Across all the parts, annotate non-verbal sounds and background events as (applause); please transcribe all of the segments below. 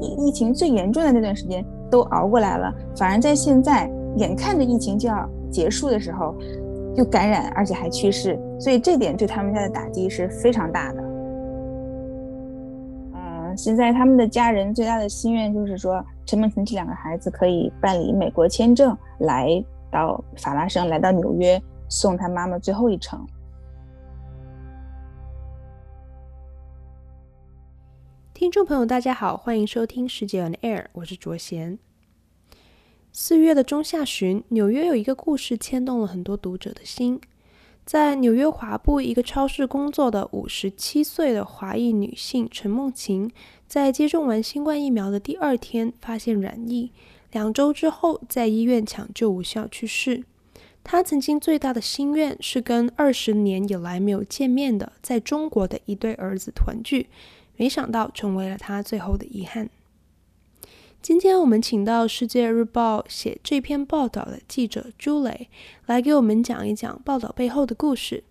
疫情最严重的那段时间都熬过来了，反而在现在眼看着疫情就要结束的时候，就感染，而且还去世，所以这点对他们家的打击是非常大的。嗯、现在他们的家人最大的心愿就是说，陈梦婷这两个孩子可以办理美国签证，来到法拉盛，来到纽约，送他妈妈最后一程。听众朋友，大家好，欢迎收听《世界 on Air》，我是卓贤。四月的中下旬，纽约有一个故事牵动了很多读者的心。在纽约华埠一个超市工作的五十七岁的华裔女性陈梦琴，在接种完新冠疫苗的第二天发现染疫，两周之后在医院抢救无效去世。她曾经最大的心愿是跟二十年以来没有见面的在中国的一对儿子团聚。没想到成为了他最后的遗憾。今天我们请到《世界日报》写这篇报道的记者朱磊来给我们讲一讲报道背后的故事。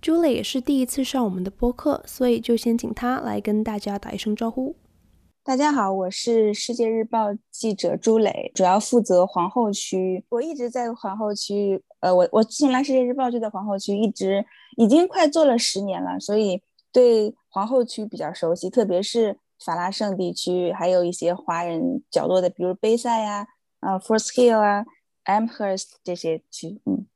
朱磊也是第一次上我们的播客，所以就先请他来跟大家打一声招呼。大家好，我是《世界日报》记者朱磊，主要负责皇后区。我一直在皇后区，呃，我我自从来《世界日报》就在皇后区，一直已经快做了十年了，所以对。皇后区比较熟悉，特别是法拉盛地区，还有一些华人角落的，比如贝塞呀、啊、呃 Forest Hill 啊、Amherst 这些区。嗯，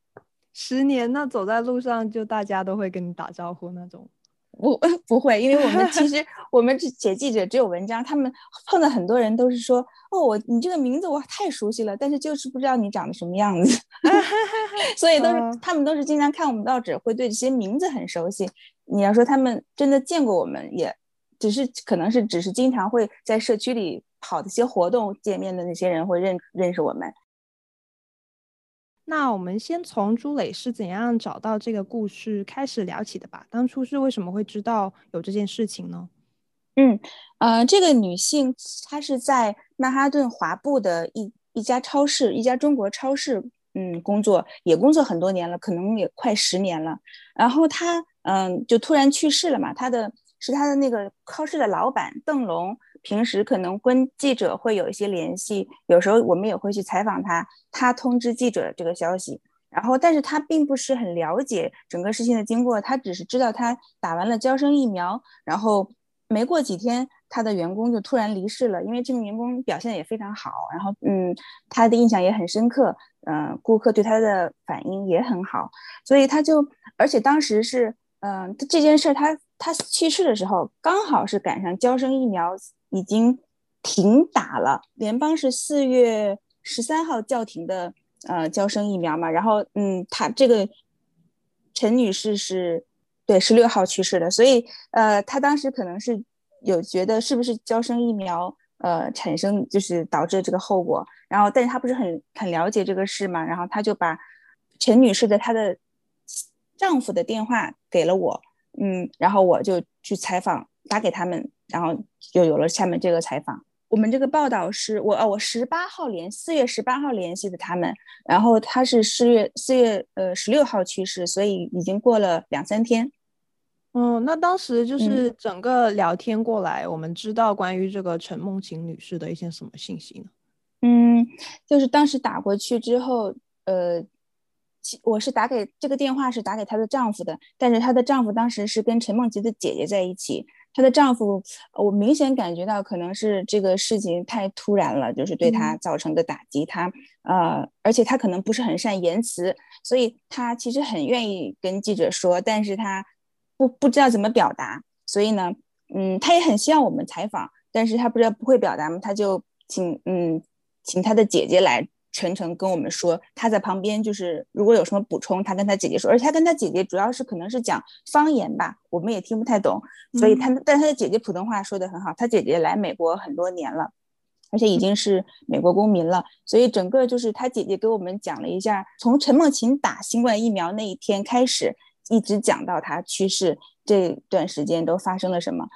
十年，那走在路上就大家都会跟你打招呼那种？不，(laughs) 不会，因为我们其实 (laughs) 我们写记者只有文章，他们碰到很多人都是说，哦，我你这个名字我太熟悉了，但是就是不知道你长得什么样子，(laughs) 所以都是、uh, 他们都是经常看我们报纸，会对这些名字很熟悉。你要说他们真的见过我们，也只是可能是只是经常会在社区里跑的一些活动见面的那些人会认认识我们。那我们先从朱磊是怎样找到这个故事开始聊起的吧。当初是为什么会知道有这件事情呢？嗯，呃，这个女性她是在曼哈顿华埠的一一家超市，一家中国超市，嗯，工作也工作很多年了，可能也快十年了。然后她。嗯，就突然去世了嘛。他的是他的那个超市的老板邓龙，平时可能跟记者会有一些联系，有时候我们也会去采访他。他通知记者这个消息，然后但是他并不是很了解整个事情的经过，他只是知道他打完了交生疫苗，然后没过几天，他的员工就突然离世了。因为这名员工表现也非常好，然后嗯，他的印象也很深刻，嗯，顾客对他的反应也很好，所以他就而且当时是。嗯，这件事他他去世的时候，刚好是赶上交生疫苗已经停打了，联邦是四月十三号叫停的，呃，交生疫苗嘛。然后，嗯，他这个陈女士是对十六号去世的，所以，呃，他当时可能是有觉得是不是交生疫苗，呃，产生就是导致这个后果。然后，但是他不是很很了解这个事嘛，然后他就把陈女士的她的。丈夫的电话给了我，嗯，然后我就去采访，打给他们，然后就有了下面这个采访。我们这个报道是我哦，我十八号联四月十八号联系的他们，然后他是四月四月呃十六号去世，所以已经过了两三天。嗯，那当时就是整个聊天过来，嗯，我们知道关于这个陈梦琴女士的一些什么信息呢？嗯，就是当时打过去之后，呃。我是打给这个电话是打给她的丈夫的，但是她的丈夫当时是跟陈梦琪的姐姐在一起。她的丈夫，我明显感觉到可能是这个事情太突然了，就是对她造成的打击。她呃，而且她可能不是很善言辞，所以她其实很愿意跟记者说，但是她不不知道怎么表达。所以呢，嗯，她也很希望我们采访，但是她不知道不会表达嘛，她就请嗯请她的姐姐来。全程跟我们说，他在旁边，就是如果有什么补充，他跟他姐姐说，而且他跟他姐姐主要是可能是讲方言吧，我们也听不太懂，所以他但他的姐姐普通话说的很好，他姐姐来美国很多年了，而且已经是美国公民了，所以整个就是他姐姐给我们讲了一下，从陈梦琴打新冠疫苗那一天开始，一直讲到他去世这段时间都发生了什么。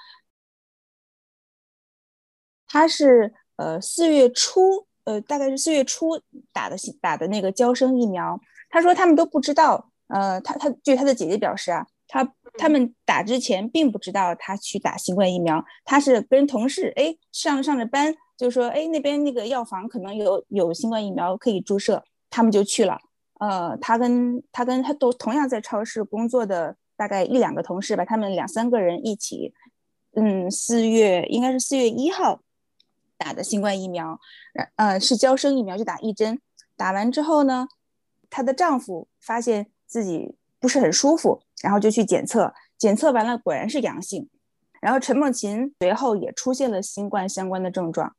他是呃四月初。呃，大概是四月初打的打的那个娇生疫苗，他说他们都不知道。呃，他他据他的姐姐表示啊，他他们打之前并不知道他去打新冠疫苗，他是跟同事哎上上着班，就说哎那边那个药房可能有有新冠疫苗可以注射，他们就去了。呃，他跟他跟他都同样在超市工作的大概一两个同事吧，他们两三个人一起，嗯，四月应该是四月一号打的新冠疫苗，呃，是娇生疫苗，就打一针。打完之后呢，她的丈夫发现自己不是很舒服，然后就去检测，检测完了果然是阳性。然后陈梦琴随后也出现了新冠相关的症状。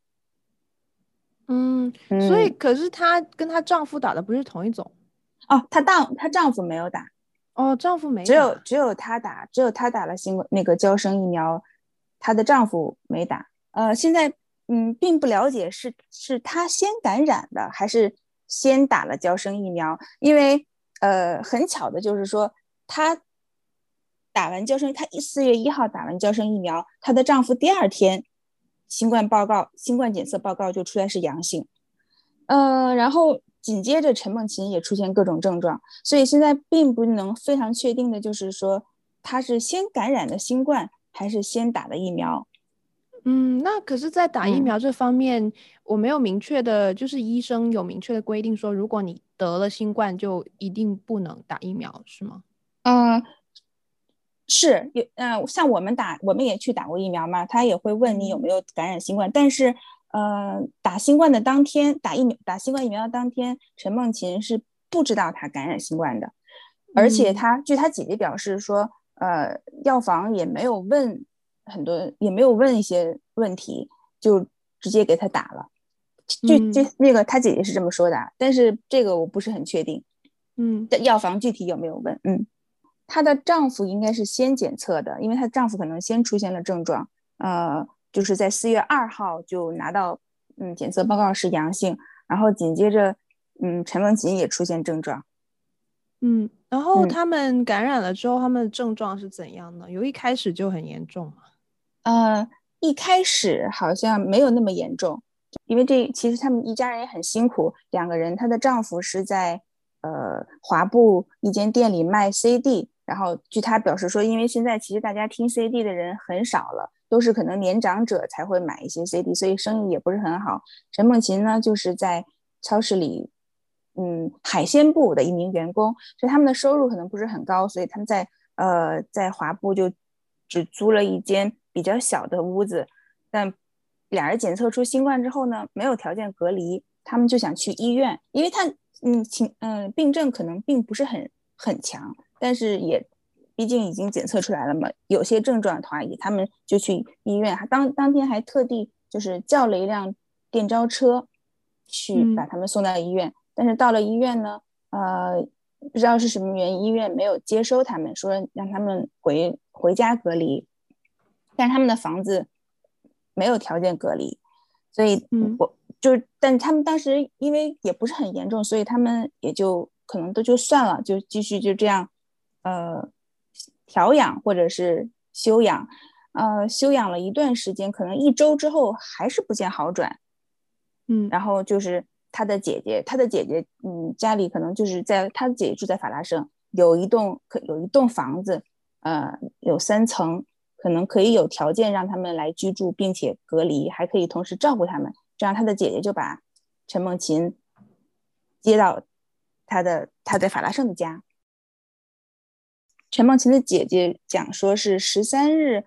嗯，所以可是她跟她丈夫打的不是同一种。哦，她丈她丈夫没有打，哦，丈夫没打，只有只有她打，只有她打了新冠那个娇生疫苗，她的丈夫没打。呃，现在嗯，并不了解是是他先感染的，还是先打了娇生疫苗，因为呃，很巧的就是说，她打完娇生，她四月一号打完娇生疫苗，她的丈夫第二天新冠报告，新冠检测报告就出来是阳性，呃，然后。紧接着，陈梦琴也出现各种症状，所以现在并不能非常确定的，就是说她是先感染的新冠，还是先打的疫苗。嗯，那可是，在打疫苗这方面，嗯、我没有明确的，就是医生有明确的规定说，如果你得了新冠，就一定不能打疫苗，是吗？嗯、呃，是有，嗯、呃，像我们打，我们也去打过疫苗嘛，他也会问你有没有感染新冠，但是。呃，打新冠的当天，打疫苗打新冠疫苗的当天，陈梦琴是不知道他感染新冠的，而且他、嗯、据他姐姐表示说，呃，药房也没有问很多，也没有问一些问题，就直接给他打了。就就那个他姐姐是这么说的，但是这个我不是很确定。嗯，药房具体有没有问？嗯，她的丈夫应该是先检测的，因为她丈夫可能先出现了症状。呃。就是在四月二号就拿到，嗯，检测报告是阳性，然后紧接着，嗯，陈文琴也出现症状，嗯，然后他们感染了之后，嗯、他们的症状是怎样呢？有一开始就很严重吗？呃，一开始好像没有那么严重，因为这其实他们一家人也很辛苦，两个人，她的丈夫是在呃华埠一间店里卖 CD，然后据他表示说，因为现在其实大家听 CD 的人很少了。都是可能年长者才会买一些 CD，所以生意也不是很好。陈梦琴呢，就是在超市里，嗯，海鲜部的一名员工，所以他们的收入可能不是很高，所以他们在呃在华埠就只租了一间比较小的屋子。但俩人检测出新冠之后呢，没有条件隔离，他们就想去医院，因为他嗯情嗯病症可能并不是很很强，但是也。毕竟已经检测出来了嘛，有些症状的话，他们就去医院。还当当天还特地就是叫了一辆电召车，去把他们送到医院。嗯、但是到了医院呢，呃，不知道是什么原因，医院没有接收他们，说让他们回回家隔离。但是他们的房子没有条件隔离，所以我就，但他们当时因为也不是很严重，所以他们也就可能都就算了，就继续就这样，呃。调养或者是休养，呃，休养了一段时间，可能一周之后还是不见好转，嗯，然后就是他的姐姐，他的姐姐，嗯，家里可能就是在他的姐姐住在法拉盛，有一栋可有一栋房子，呃，有三层，可能可以有条件让他们来居住，并且隔离，还可以同时照顾他们，这样他的姐姐就把陈梦琴接到他的他在法拉盛的家。陈梦琴的姐姐讲说，是十三日，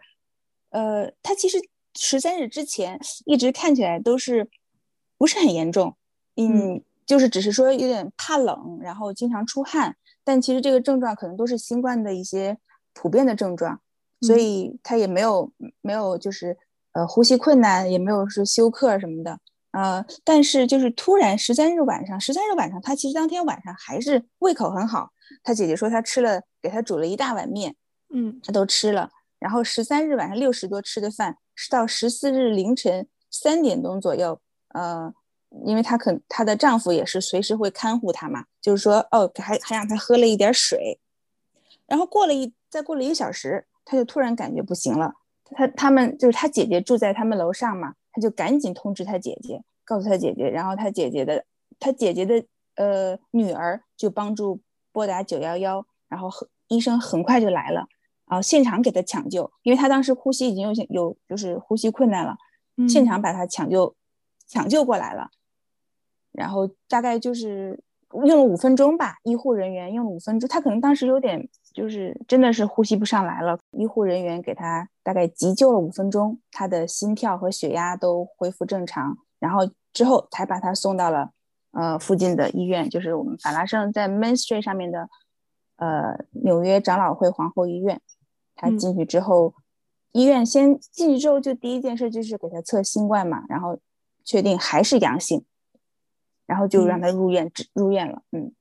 呃，她其实十三日之前一直看起来都是不是很严重，嗯，就是只是说有点怕冷，然后经常出汗，但其实这个症状可能都是新冠的一些普遍的症状，所以她也没有没有就是呃呼吸困难，也没有说休克什么的，呃，但是就是突然十三日晚上，十三日晚上她其实当天晚上还是胃口很好。他姐姐说，他吃了，给他煮了一大碗面，嗯，他都吃了。然后十三日晚上六时多吃的饭，是到十四日凌晨三点钟左右，呃，因为她可她的丈夫也是随时会看护她嘛，就是说，哦，还还让她喝了一点水。然后过了一再过了一个小时，他就突然感觉不行了。他他们就是他姐姐住在他们楼上嘛，他就赶紧通知他姐姐，告诉他姐姐，然后他姐姐的他姐姐的呃女儿就帮助。拨打九幺幺，然后医生很快就来了。然后现场给他抢救，因为他当时呼吸已经有有就是呼吸困难了，现场把他抢救、嗯、抢救过来了，然后大概就是用了五分钟吧，医护人员用了五分钟，他可能当时有点就是真的是呼吸不上来了，医护人员给他大概急救了五分钟，他的心跳和血压都恢复正常，然后之后才把他送到了呃附近的医院，就是我们法拉盛在 Main Street 上面的呃纽约长老会皇后医院。他进去之后，嗯、医院先进去之后，就第一件事就是给他测新冠嘛，然后确定还是阳性，然后就让他入院，嗯、入院了。嗯，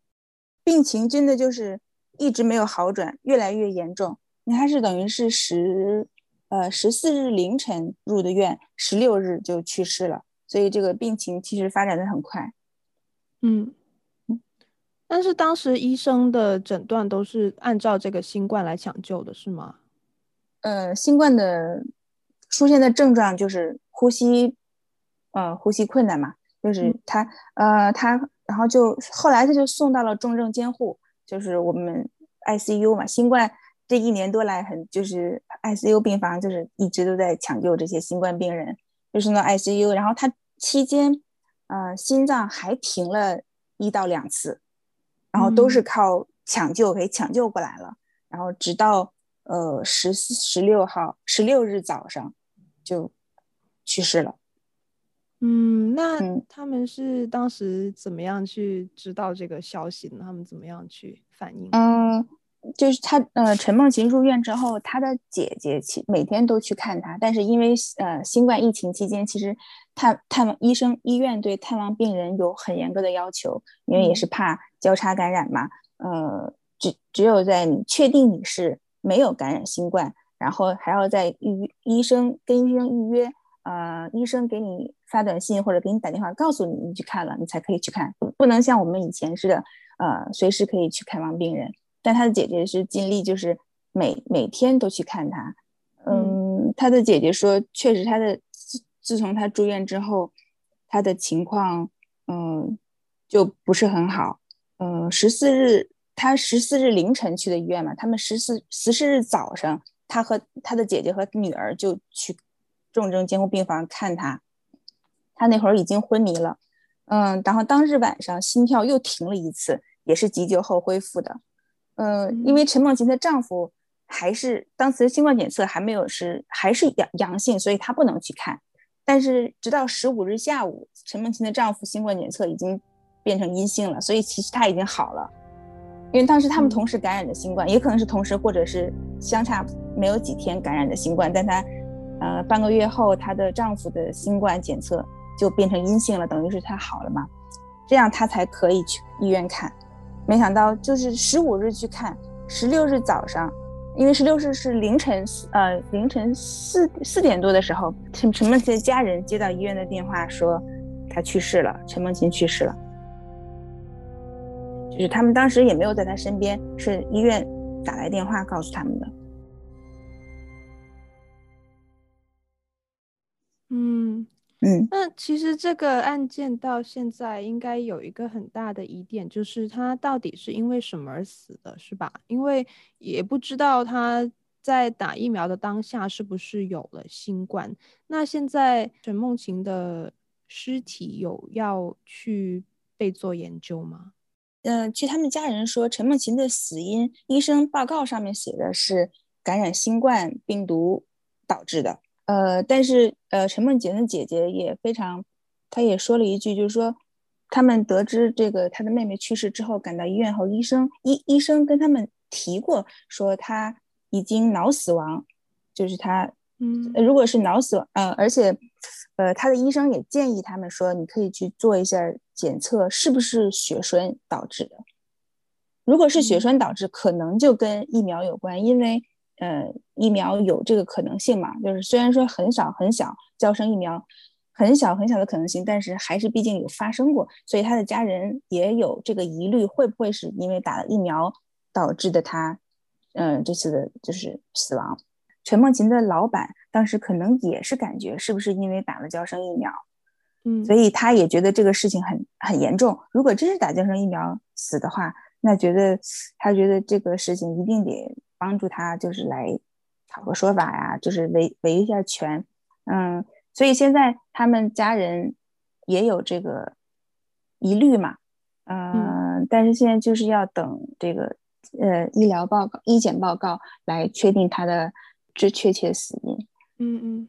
病情真的就是一直没有好转，越来越严重。你他是等于是十呃十四日凌晨入的院，十六日就去世了，所以这个病情其实发展的很快。嗯。但是当时医生的诊断都是按照这个新冠来抢救的，是吗？呃，新冠的出现的症状就是呼吸，呃，呼吸困难嘛，就是他，嗯、呃，他，然后就后来他就送到了重症监护，就是我们 ICU 嘛。新冠这一年多来很就是 ICU 病房就是一直都在抢救这些新冠病人，就送到 ICU，然后他期间，呃，心脏还停了一到两次。然后都是靠抢救给抢救过来了，嗯、然后直到呃十四十六号十六日早上就去世了。嗯，那他们是当时怎么样去知道这个消息呢？他们怎么样去反应？嗯，就是他呃陈梦琴入院之后，他的姐姐其每天都去看他，但是因为呃新冠疫情期间，其实探探望医生医院对探望病人有很严格的要求，因为也是怕。交叉感染嘛，呃，只只有在你确定你是没有感染新冠，然后还要在预医生跟医生预约，呃，医生给你发短信或者给你打电话告诉你你去看了，你才可以去看，不不能像我们以前似的，呃，随时可以去看望病人。但他的姐姐是尽力，就是每每天都去看他。嗯，他的姐姐说，确实他的自自从他住院之后，他的情况嗯就不是很好。嗯，十四日他十四日凌晨去的医院嘛，他们十四十四日早上，他和他的姐姐和女儿就去重症监护病房看他，他那会儿已经昏迷了，嗯，然后当日晚上心跳又停了一次，也是急救后恢复的，嗯，因为陈梦琴的丈夫还是当时新冠检测还没有是还是阳阳性，所以他不能去看，但是直到十五日下午，陈梦琴的丈夫新冠检测已经。变成阴性了，所以其实他已经好了，因为当时他们同时感染的新冠，也可能是同时或者是相差没有几天感染的新冠，但她，呃，半个月后她的丈夫的新冠检测就变成阴性了，等于是她好了嘛，这样她才可以去医院看，没想到就是十五日去看，十六日早上，因为十六日是凌晨，呃，凌晨四四点多的时候，陈陈梦琴的家人接到医院的电话说她去世了，陈梦琴去世了。就是他们当时也没有在他身边，是医院打来电话告诉他们的。嗯嗯，那其实这个案件到现在应该有一个很大的疑点，就是他到底是因为什么而死的，是吧？因为也不知道他在打疫苗的当下是不是有了新冠。那现在陈梦琴的尸体有要去被做研究吗？嗯、呃，据他们家人说，陈梦琴的死因，医生报告上面写的是感染新冠病毒导致的。呃，但是呃，陈梦洁的姐姐也非常，她也说了一句，就是说，他们得知这个她的妹妹去世之后，赶到医院后，医生医医生跟他们提过，说她已经脑死亡，就是她，嗯，如果是脑死亡，呃，而且。呃，他的医生也建议他们说，你可以去做一下检测，是不是血栓导致的？如果是血栓导致，可能就跟疫苗有关，因为呃，疫苗有这个可能性嘛。就是虽然说很小很小，交生疫苗很小很小的可能性，但是还是毕竟有发生过，所以他的家人也有这个疑虑，会不会是因为打了疫苗导致的他，嗯、呃，这次的就是死亡。陈梦琴的老板当时可能也是感觉是不是因为打了交生疫苗，嗯，所以他也觉得这个事情很很严重。如果真是打交生疫苗死的话，那觉得他觉得这个事情一定得帮助他就是来讨个说法呀，就是维维一下权。嗯，所以现在他们家人也有这个疑虑嘛。嗯，嗯，但是现在就是要等这个呃医疗报告、医检报告来确定他的这确切死因。嗯嗯。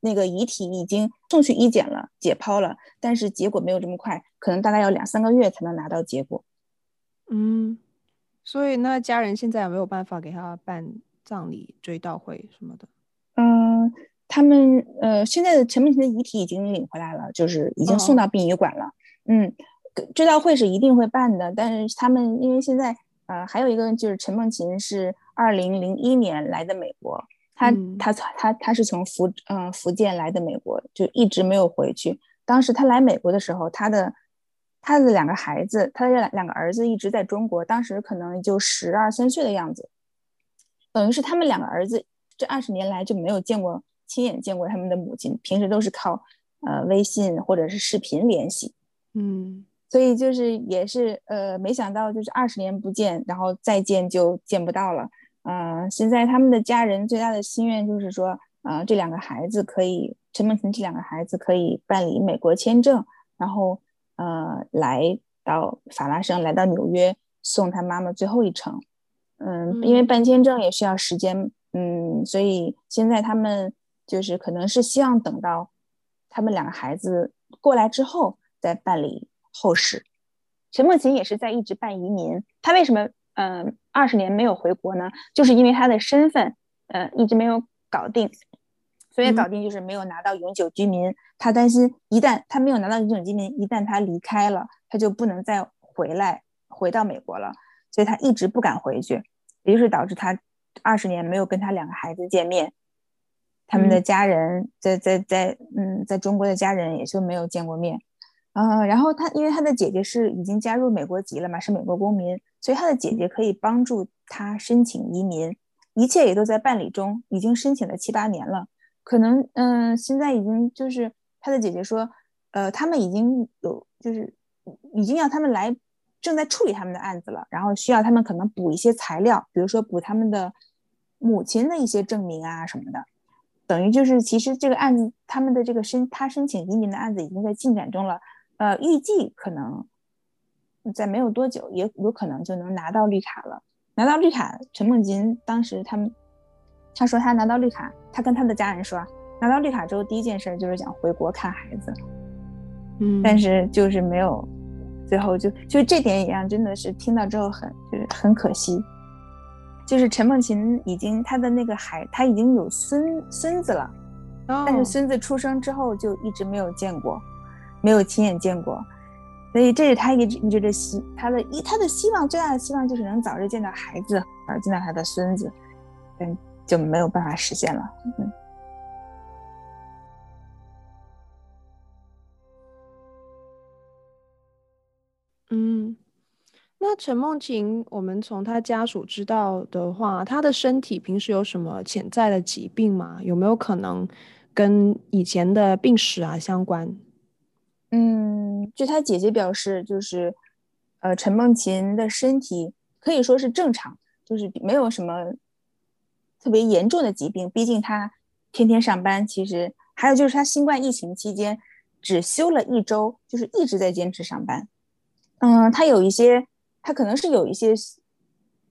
那个遗体已经送去医检了，解剖了，但是结果没有这么快，可能大概要两三个月才能拿到结果。嗯，所以那家人现在有没有办法给他办葬礼、追悼会什么的？嗯，他们呃，现在的陈梦琴的遗体已经领回来了，就是已经送到殡仪馆了。哦、嗯，追悼会是一定会办的，但是他们因为现在呃还有一个就是陈梦琴是二零零一年来的美国。他他他他是从福嗯、呃、福建来的美国，就一直没有回去。当时他来美国的时候，他的他的两个孩子，他的两两个儿子一直在中国，当时可能就十二三岁的样子。等于是他们两个儿子这二十年来就没有见过亲眼见过他们的母亲，平时都是靠呃微信或者是视频联系。嗯，所以就是也是呃没想到就是二十年不见，然后再见就见不到了。嗯、呃，现在他们的家人最大的心愿就是说，啊、呃，这两个孩子可以，陈梦琴这两个孩子可以办理美国签证，然后呃，来到法拉盛，来到纽约送他妈妈最后一程。嗯，因为办签证也需要时间，嗯，所以现在他们就是可能是希望等到他们两个孩子过来之后再办理后事。陈梦琴也是在一直办移民，他为什么？嗯、呃，二十年没有回国呢，就是因为他的身份，呃，一直没有搞定，所以搞定就是没有拿到永久居民。嗯、他担心一旦他没有拿到永久居民，一旦他离开了，他就不能再回来回到美国了，所以他一直不敢回去，也就是导致他二十年没有跟他两个孩子见面，他们的家人在在在嗯，在中国的家人也就没有见过面。嗯、呃，然后他因为他的姐姐是已经加入美国籍了嘛，是美国公民，所以他的姐姐可以帮助他申请移民，一切也都在办理中，已经申请了七八年了。可能嗯、现在已经就是他的姐姐说，呃，他们已经有就是已经要他们来，正在处理他们的案子了，然后需要他们可能补一些材料，比如说补他们的母亲的一些证明啊什么的，等于就是其实这个案子他们的这个申他申请移民的案子已经在进展中了。呃，预计可能在没有多久，也有可能就能拿到绿卡了。拿到绿卡，陈梦金当时他们他说他拿到绿卡，他跟他的家人说，拿到绿卡之后第一件事就是想回国看孩子。嗯，但是就是没有，最后就就这点也让，真的是听到之后很就是很可惜。就是陈梦琴已经他的那个孩，他已经有孙孙子了，哦，但是孙子出生之后就一直没有见过。没有亲眼见过，所以这是他一直一直的希，他的一他的希望最大的希望就是能早日见到孩子，而见到他的孙子，嗯，就没有办法实现了。嗯，嗯，那陈梦琴，我们从她家属知道的话，她的身体平时有什么潜在的疾病吗？有没有可能跟以前的病史啊相关？嗯，据她姐姐表示，就是，呃，陈梦琴的身体可以说是正常，就是没有什么特别严重的疾病。毕竟他天天上班，其实还有就是他新冠疫情期间只休了一周，就是一直在坚持上班。嗯，他有一些，他可能是有一些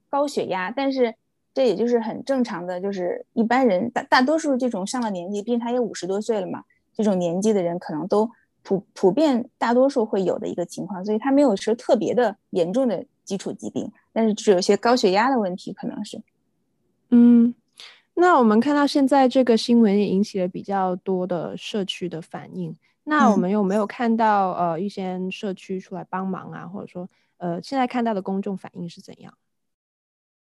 高血压，但是这也就是很正常的，就是一般人大大多数这种上了年纪，毕竟他也五十多岁了嘛，这种年纪的人可能都。普普遍大多数会有的一个情况，所以他没有说特别的严重的基础疾病，但是只有些高血压的问题，可能是。嗯，那我们看到现在这个新闻也引起了比较多的社区的反应，那我们有没有看到、嗯、呃一些社区出来帮忙啊，或者说呃现在看到的公众反应是怎样？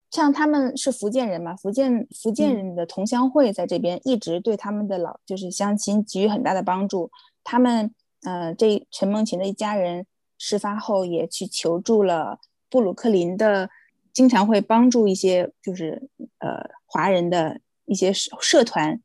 像他们是福建人嘛，福建福建人的同乡会在这边一直对他们的老就是乡亲给予很大的帮助。他们，呃，这陈梦琴的一家人事发后也去求助了布鲁克林的，经常会帮助一些就是呃华人的一些社社团，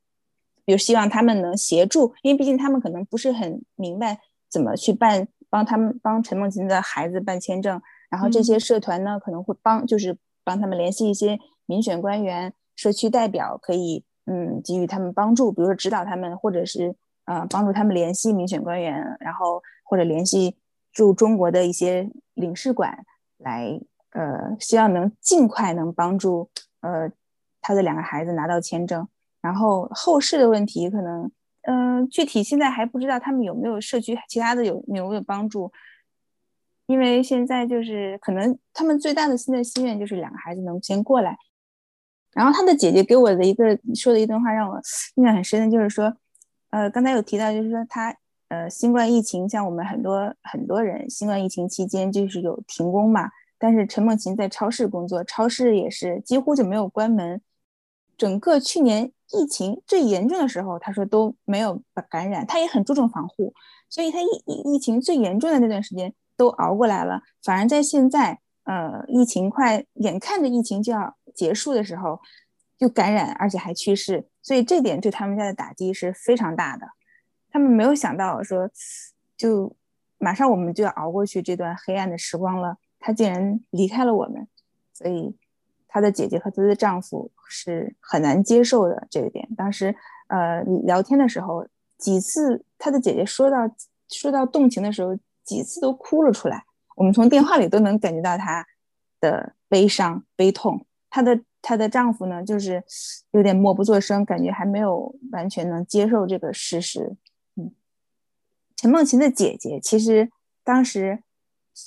比如希望他们能协助，因为毕竟他们可能不是很明白怎么去办，帮他们帮陈梦琴的孩子办签证，然后这些社团呢可能会帮，就是帮他们联系一些民选官员、社区代表可以嗯给予他们帮助，比如说指导他们，或者是呃帮助他们联系民选官员，然后或者联系驻中国的一些领事馆来呃，希望能尽快能帮助呃他的两个孩子拿到签证。然后后事的问题可能嗯、具体现在还不知道他们有没有社区其他的有有没有帮助。因为现在就是可能他们最大的现在心愿就是两个孩子能先过来，然后他的姐姐给我的一个说的一段话让我印象很深的，就是说，呃，刚才有提到就是说他呃新冠疫情像我们很多很多人新冠疫情期间就是有停工嘛，但是陈梦琴在超市工作，超市也是几乎就没有关门，整个去年疫情最严重的时候，他说都没有感染，他也很注重防护，所以他疫疫情最严重的那段时间。都熬过来了，反而在现在，呃，疫情快眼看着疫情就要结束的时候，就感染，而且还去世，所以这点对他们家的打击是非常大的。他们没有想到说，就马上我们就要熬过去这段黑暗的时光了，他竟然离开了我们，所以她的姐姐和她的丈夫是很难接受的这一点。当时，呃，聊天的时候，几次她的姐姐说到说到动情的时候。几次都哭了出来，我们从电话里都能感觉到她的悲伤、悲痛。她的她的丈夫呢，就是有点默不作声，感觉还没有完全能接受这个事实。嗯，陈梦琴的姐姐其实当时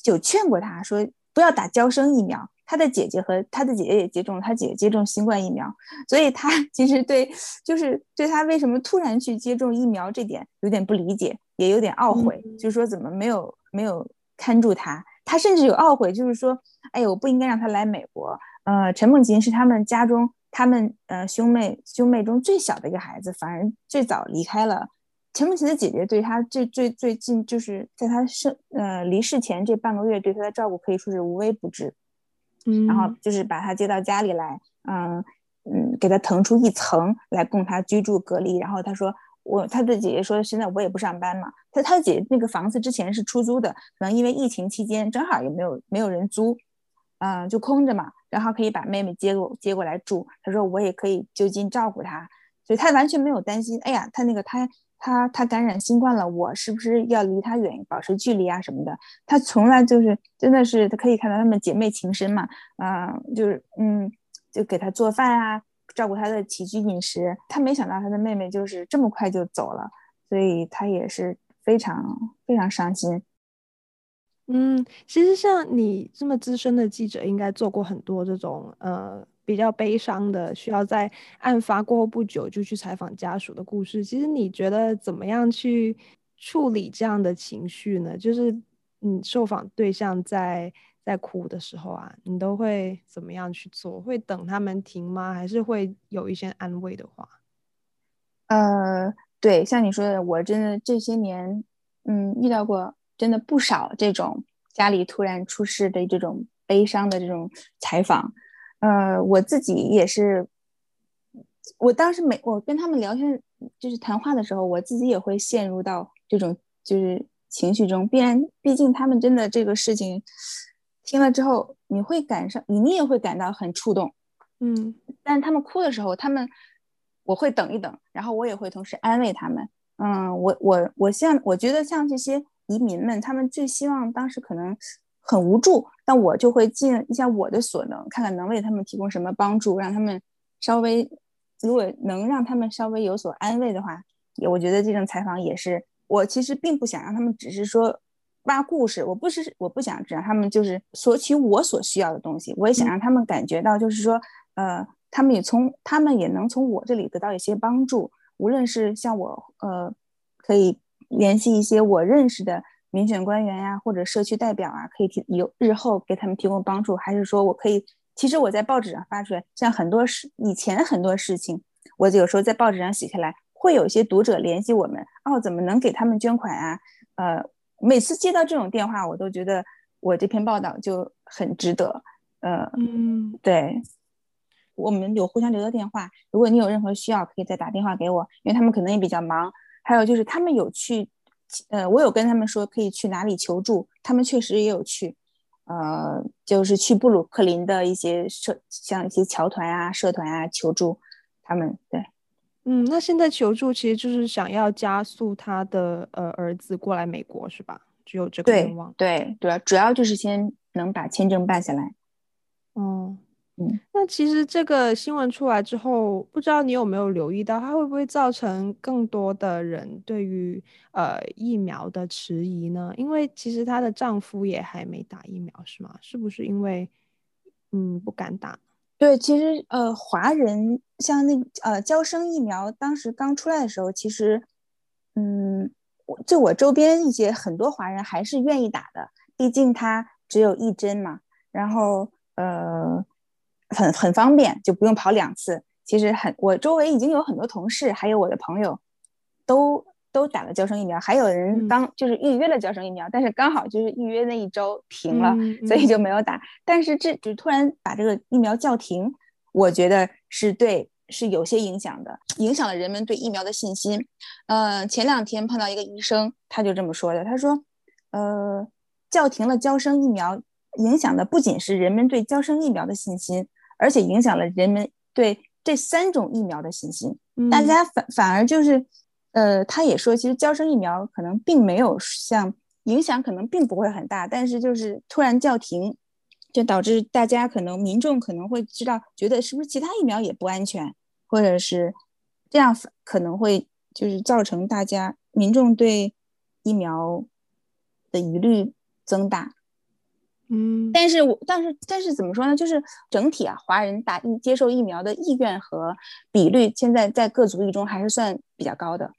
就劝过她说不要打娇生疫苗。她的姐姐和他的姐姐也接种了，她姐姐接种新冠疫苗，所以他 (laughs) 其实对就是对他为什么突然去接种疫苗这点有点不理解。也有点懊悔，嗯、就是说怎么没有没有看住他，他甚至有懊悔，就是说，哎呦，我不应该让他来美国。呃，陈梦琴是他们家中他们呃兄妹兄妹中最小的一个孩子，反而最早离开了。陈梦琴的姐姐对他最最最近，就是在他生呃离世前这半个月对他的照顾可以说是无微不至，嗯，然后就是把他接到家里来，嗯嗯，给他腾出一层来供他居住隔离，然后他说。我他的姐姐说，现在我也不上班嘛。他他的姐姐那个房子之前是出租的，可能因为疫情期间正好也没有没有人租，嗯、呃，就空着嘛。然后可以把妹妹接过接过来住。他说我也可以就近照顾她，所以他完全没有担心。哎呀，他那个他他他感染新冠了，我是不是要离他远，保持距离啊什么的？他从来就是真的是他可以看到他们姐妹情深嘛，嗯、就是嗯，就给他做饭啊。照顾他的起居饮食，他没想到他的妹妹就是这么快就走了，所以他也是非常非常伤心。嗯，其实像你这么资深的记者，应该做过很多这种呃比较悲伤的，需要在案发过后不久就去采访家属的故事。其实你觉得怎么样去处理这样的情绪呢？就是嗯，受访对象在。在哭的时候啊，你都会怎么样去做？会等他们停吗？还是会有一些安慰的话？呃，对，像你说的，我真的这些年，嗯，遇到过真的不少这种家里突然出事的这种悲伤的这种采访。呃，我自己也是，我当时每我跟他们聊天就是谈话的时候，我自己也会陷入到这种就是情绪中，必然，毕竟他们真的这个事情。听了之后，你会感上，你你也会感到很触动，嗯。但是他们哭的时候，他们我会等一等，然后我也会同时安慰他们。嗯，我我我像我觉得像这些移民们，他们最希望当时可能很无助，但我就会尽一下我的所能，看看能为他们提供什么帮助，让他们稍微，如果能让他们稍微有所安慰的话，也我觉得这种采访也是，我其实并不想让他们只是说。挖故事，我不是我不想让他们就是索取我所需要的东西，我也想让他们感觉到，就是说，呃，他们也从他们也能从我这里得到一些帮助，无论是像我，呃，可以联系一些我认识的民选官员呀，或者社区代表啊，可以提有日后给他们提供帮助，还是说我可以，其实我在报纸上发出来，像很多事以前很多事情，我有时候在报纸上写下来，会有一些读者联系我们，哦，怎么能给他们捐款啊，呃。每次接到这种电话，我都觉得我这篇报道就很值得。呃，嗯，对，我们有互相留的电话，如果你有任何需要，可以再打电话给我，因为他们可能也比较忙。还有就是他们有去，呃，我有跟他们说可以去哪里求助，他们确实也有去。呃，就是去布鲁克林的一些社，像一些侨团啊、社团啊求助他们。对，嗯，那现在求助其实就是想要加速他的呃儿子过来美国，是吧？只有这个愿望。对对，主要就是先能把签证办下来。哦。嗯，那其实这个新闻出来之后，不知道你有没有留意到，它会不会造成更多的人对于呃疫苗的迟疑呢？因为其实她的丈夫也还没打疫苗，是吗？是不是因为嗯不敢打？对，其实呃华人像那呃娇生疫苗当时刚出来的时候，其实嗯就我周边一些很多华人还是愿意打的，毕竟它只有一针嘛，然后呃。很很方便，就不用跑两次。其实很，我周围已经有很多同事，还有我的朋友，都都打了胶生疫苗。还有人刚就是预约了胶生疫苗，嗯、但是刚好就是预约那一周停了，所以就没有打。但是这就突然把这个疫苗叫停，我觉得是对，是有些影响的，影响了人们对疫苗的信心。呃，前两天碰到一个医生，他就这么说的，他说，呃，叫停了交生疫苗，影响的不仅是人们对交生疫苗的信心。而且影响了人们对这三种疫苗的信心，嗯、大家反反而就是，呃，他也说，其实胶生疫苗可能并没有像影响，可能并不会很大，但是就是突然叫停，就导致大家可能民众可能会知道，觉得是不是其他疫苗也不安全，或者是这样可能会就是造成大家民众对疫苗的疑虑增大。嗯，但是我但是但是怎么说呢？就是整体啊，华人打疫接受疫苗的意愿和比率，现在在各族裔中还是算比较高的。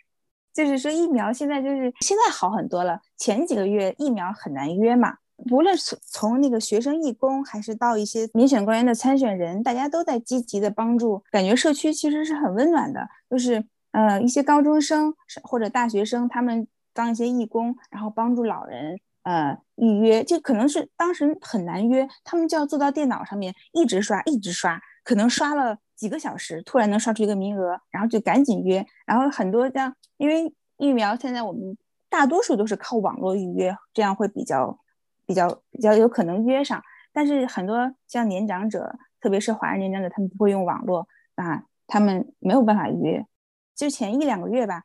就是说疫苗现在就是现在好很多了。前几个月疫苗很难约嘛，无论从从那个学生义工，还是到一些民选官员的参选人，大家都在积极的帮助，感觉社区其实是很温暖的。就是呃一些高中生或者大学生，他们当一些义工，然后帮助老人。呃，预约就可能是当时很难约，他们就要坐到电脑上面一直刷，一直刷，可能刷了几个小时，突然能刷出一个名额，然后就赶紧约。然后很多这样，因为疫苗现在我们大多数都是靠网络预约，这样会比较比较比较有可能约上。但是很多像年长者，特别是华人年长者，他们不会用网络啊，他们没有办法约。就前一两个月吧，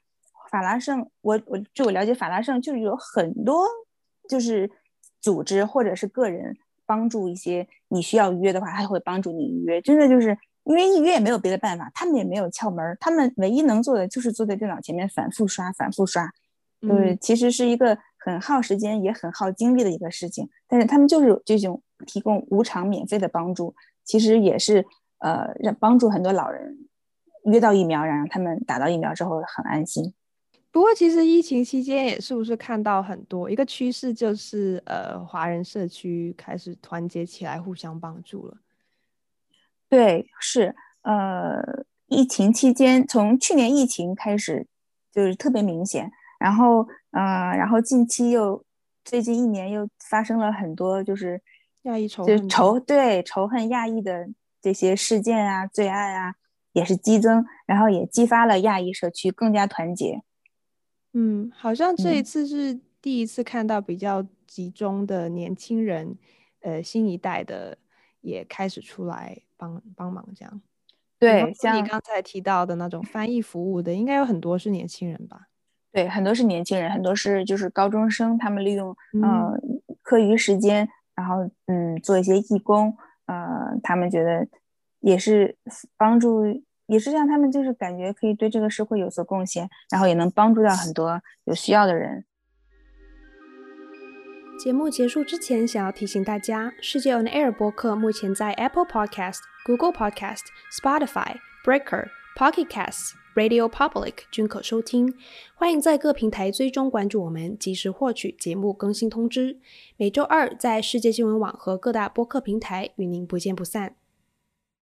法拉盛，我我据我了解，法拉盛就有很多。就是组织或者是个人帮助一些你需要预约的话，他会帮助你预约。真的就是因为预约也没有别的办法，他们也没有窍门，他们唯一能做的就是坐在电脑前面反复刷、反复刷。对，其实是一个很耗时间也很耗精力的一个事情。但是他们就是有这种提供无偿免费的帮助，其实也是呃让帮助很多老人约到疫苗，然后他们打到疫苗之后很安心。不过，其实疫情期间也是不是看到很多一个趋势，就是呃，华人社区开始团结起来，互相帮助了。对，是呃，疫情期间，从去年疫情开始就是特别明显，然后呃，然后近期又最近一年又发生了很多就是亚裔仇恨，仇对仇恨亚裔的这些事件啊、罪案啊，也是激增，然后也激发了亚裔社区更加团结。嗯，好像这一次是第一次看到比较集中的年轻人，嗯、呃，新一代的也开始出来帮帮忙这样。对，像你刚才提到的那种翻译服务的，应该有很多是年轻人吧？对，很多是年轻人，很多是就是高中生，他们利用嗯、呃、课余时间，然后嗯做一些义工，呃，他们觉得也是帮助。也是让他们就是感觉可以对这个社会有所贡献，然后也能帮助到很多有需要的人。节目结束之前，想要提醒大家，世界 On Air 播客目前在 Apple Podcast、Google Podcast、Spotify、Breaker、Pocket Casts、Radio Public 均可收听。欢迎在各平台追踪关注我们，及时获取节目更新通知。每周二在世界新闻网和各大播客平台与您不见不散。